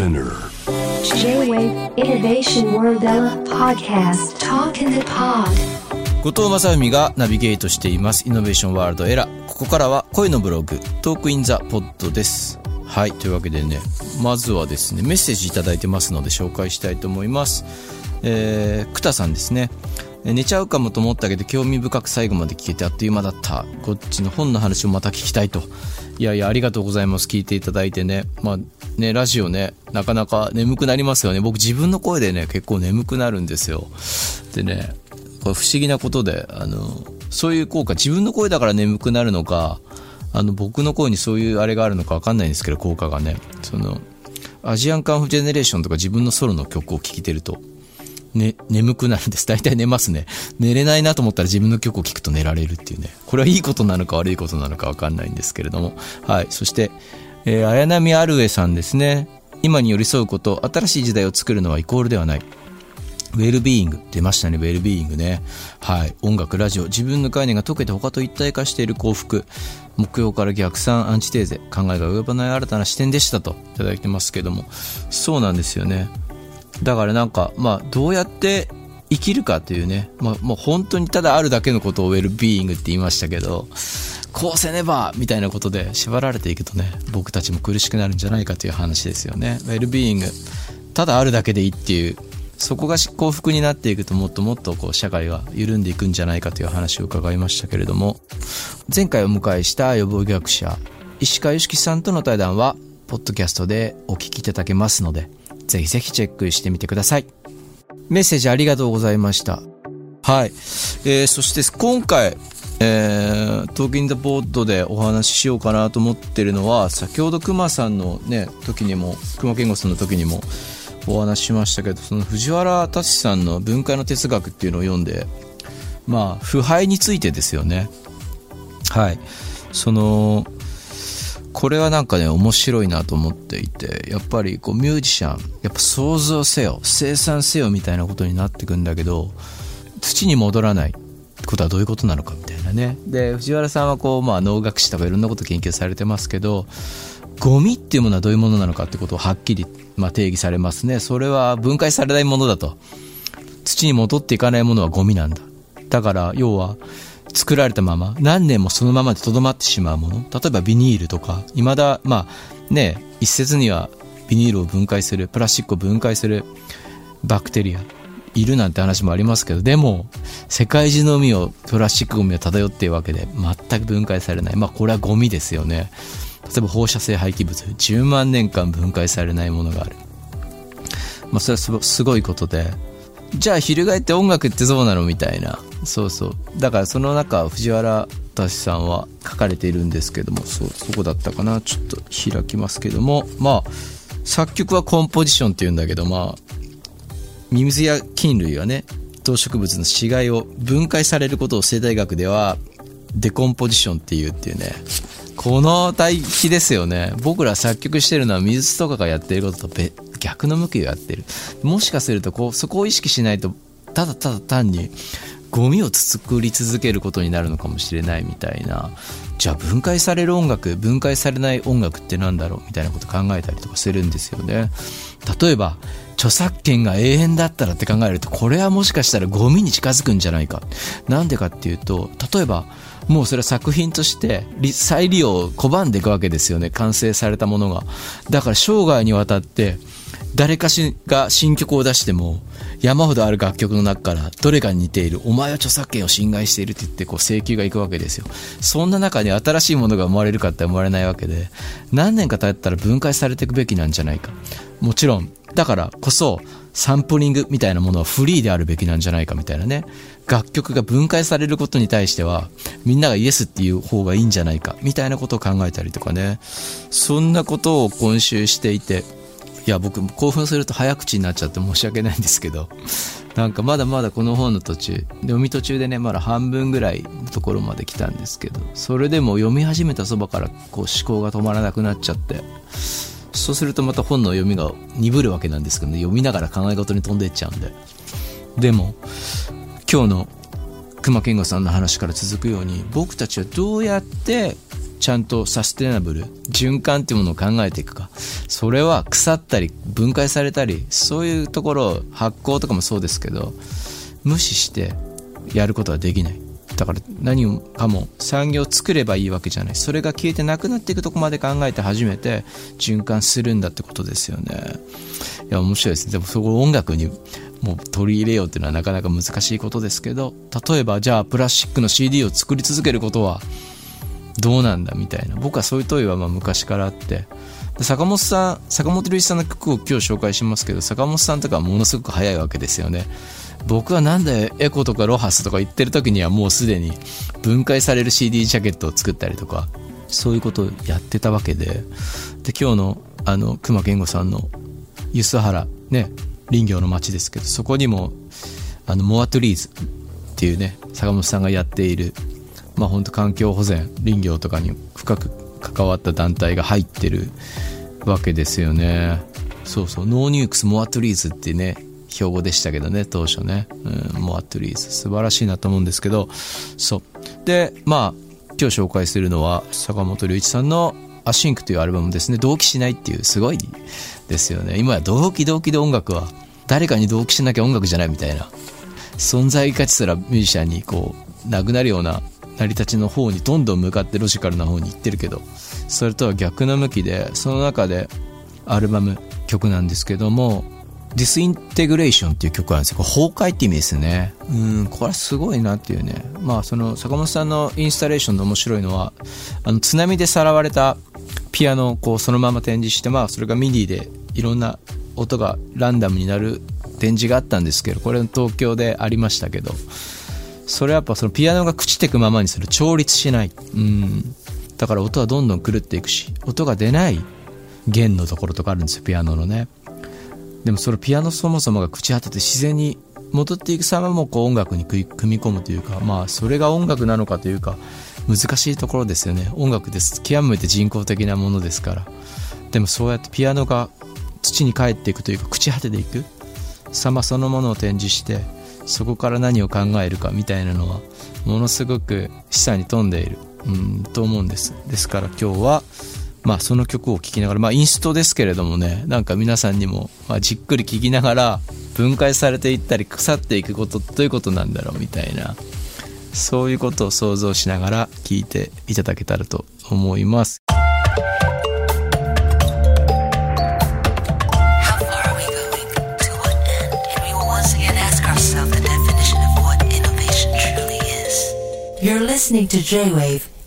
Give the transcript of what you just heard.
Spinner. J-Wave Innovation World Podcast. Talk in the Pod. 後藤正文がナビゲートしています。 Innovation World Era ここからは声のブログ。 Talk in the Pod です。はい。というわけでねまずはですねメッセージいただいてますので紹介したいと思います。えー、クタさんですね。寝ちゃうかもと思ったけど興味深く最後まで聞けてあっという間だった。こっちの本の話をまた聞きたいと。いやいやありがとうございます。聞いていただいてね。まあねラジオねなかなか眠くなりますよね僕自分の声でね結構眠くなるんですよでねこれ不思議なことであのそういう効果自分の声だから眠くなるのかあの僕の声にそういうあれがあるのか分かんないんですけど効果がねそのアジアンカンフジェネレーションとか自分のソロの曲を聴いてるとね、眠くなるんです。大体寝ますね。寝れないなと思ったら自分の曲を聴くと寝られるっていうね。これはいいことなのか悪いことなのかわかんないんですけれども。はい。そして、えー、綾波アルエさんですね。今に寄り添うこと、新しい時代を作るのはイコールではない。ウェルビーイング。出ましたね、ウェルビーイングね。はい。音楽、ラジオ、自分の概念が解けて他と一体化している幸福。目標から逆算、アンチテーゼ。考えが及ばない新たな視点でしたといただいてますけども。そうなんですよね。だからなんか、まあ、どうやって生きるかというね、まあ、もう本当にただあるだけのことをウェルビーイングって言いましたけど、こうせねばみたいなことで縛られていくとね、僕たちも苦しくなるんじゃないかという話ですよね。ウェルビーイング、ただあるだけでいいっていう、そこが幸福になっていくともっともっとこう社会が緩んでいくんじゃないかという話を伺いましたけれども、前回お迎えした予防学者、石川由樹さんとの対談は、ポッドキャストでお聞きいただけますので、ぜひぜひチェックしてみてください。メッセージありがとうございました。はい。えー、そして今回、えー、トーキンザボードでお話ししようかなと思ってるのは、先ほど熊さんのね、時にも、熊健吾さんの時にもお話ししましたけど、その藤原達さんの分解の哲学っていうのを読んで、まあ、腐敗についてですよね。はい。その、これはなんかね、面白いなと思っていて、やっぱりこうミュージシャン、やっぱ想像せよ、生産せよみたいなことになってくんだけど、土に戻らないってことはどういうことなのかみたいなね。で、藤原さんはこう、まあ農学士とかいろんなこと研究されてますけど、ゴミっていうものはどういうものなのかってことをはっきり、まあ、定義されますね。それは分解されないものだと。土に戻っていかないものはゴミなんだ。だから、要は、作られたまま、何年もそのままで留まってしまうもの。例えばビニールとか、未だ、まあ、ね、一説にはビニールを分解する、プラスチックを分解するバクテリア、いるなんて話もありますけど、でも、世界中の海を、プラスチックゴミを漂っているわけで、全く分解されない。まあ、これはゴミですよね。例えば放射性廃棄物、10万年間分解されないものがある。まあ、それはすごいことで、じゃあ翻って音楽ってどうなのみたいなそうそうだからその中藤原達さんは書かれているんですけどもそうそこだったかなちょっと開きますけどもまあ作曲はコンポジションっていうんだけどまあミミズや菌類はね動植物の死骸を分解されることを生態学ではデコンポジションっていうっていうねこの対比ですよね。僕ら作曲してるのは水とかがやってることと逆の向きをやってる。もしかするとこうそこを意識しないとただただ単にゴミを作り続けることになるのかもしれないみたいな。じゃあ分解される音楽分解されない音楽って何だろうみたいなこと考えたりとかするんですよね。例えば著作権が永遠だったらって考えるとこれはもしかしたらゴミに近づくんじゃないか。なんでかっていうと例えばもうそれは作品として再利用を拒んでいくわけですよね。完成されたものが。だから生涯にわたって誰かしが新曲を出しても山ほどある楽曲の中からどれかに似ているお前は著作権を侵害しているって言ってこう請求がいくわけですよ。そんな中に新しいものが生まれるかって生まれないわけで何年か経ったら分解されていくべきなんじゃないか。もちろんだからこそサンプリングみたいなものはフリーであるべきなんじゃないかみたいなね。楽曲が分解されることに対してはみんながイエスっていう方がいいんじゃないかみたいなことを考えたりとかね。そんなことを今週していていや僕興奮すると早口になっちゃって申し訳ないんですけどなんかまだまだこの本の途中読み途中でねまだ半分ぐらいのところまで来たんですけどそれでも読み始めたそばからこう思考が止まらなくなっちゃってそうするとまた本の読みが鈍るわけなんですけどね読みながら考え事に飛んでっちゃうんででも今日の熊健吾さんの話から続くように僕たちはどうやってちゃんとサステナブル、循環っていうものを考えていくか。それは腐ったり、分解されたり、そういうところを発酵とかもそうですけど、無視してやることはできない。だから何かも産業を作ればいいわけじゃない。それが消えてなくなっていくとこまで考えて初めて循環するんだってことですよね。いや、面白いですね。でもそこ音楽にもう取り入れようっていうのはなかなか難しいことですけど、例えばじゃあプラスチックの CD を作り続けることはどうなんだみたいな。僕はそういう問いはま昔からあって、で坂本さん、坂本龍一さんの曲を今日紹介しますけど、坂本さんとかはものすごく早いわけですよね。僕はなんでエコとかロハスとか言ってる時にはもうすでに分解される CD ジャケットを作ったりとか、そういうことをやってたわけで、で、今日のあの、隈研吾さんの梼原、ね、林業の町ですけど、そこにも、あの、 More Trees っていうね、坂本さんがやっている、まあ本当環境保全、林業とかに深く関わった団体が入ってるわけですよね。そうそう、 No Nukes More Trees ってね、標語でしたけどね、当初ね。うん、 More Trees。素晴らしいなと思うんですけど、そう。で、まあ、今日紹介するのは、坂本龍一さんの async というアルバムですね。同期しないっていう、すごいですよね。今や同期同期で音楽は、誰かに同期しなきゃ音楽じゃないみたいな、存在価値すらミュージシャンにこう、なくなるような成り立ちの方にどんどん向かってロジカルな方に行ってるけど、それとは逆の向きで、その中でアルバム曲なんですけども、 disintegration っていう曲なんですよ。崩壊って意味ですね。うん、これはすごいなっていうね。まあ、その、坂本さんのインスタレーションの面白いのは、あの、津波でさらわれたピアノをこう、そのまま展示して、まあ、それが MIDI でいろんな音がランダムになる展示があったんですけど、これ東京でありましたけど、それはやっぱそのピアノが朽ちてくままにする。調律しない。うん。だから音はどんどん狂っていくし、音が出ない弦のところとかあるんですよ、ピアノのね。でもそのピアノそもそもが朽ち果てて自然に戻っていく様もこう音楽に組み込むというか、まあそれが音楽なのかというか、難しいところですよね。音楽です。極めて人工的なものですから。でもそうやってピアノが土に帰っていくというか、朽ち果てていく様そのものを展示して、そこから何を考えるかみたいなのは、ものすごく示唆に富んでいる、うん、と思うんです。ですから今日は、まあその曲を聴きながら、まあインストですけれどもね、なんか皆さんにも、まあ、じっくり聴きながら分解されていったり腐っていくことどういうことなんだろうみたいな、そういうことを想像しながら聴いていただけたらと思います。You're listening to J-Wave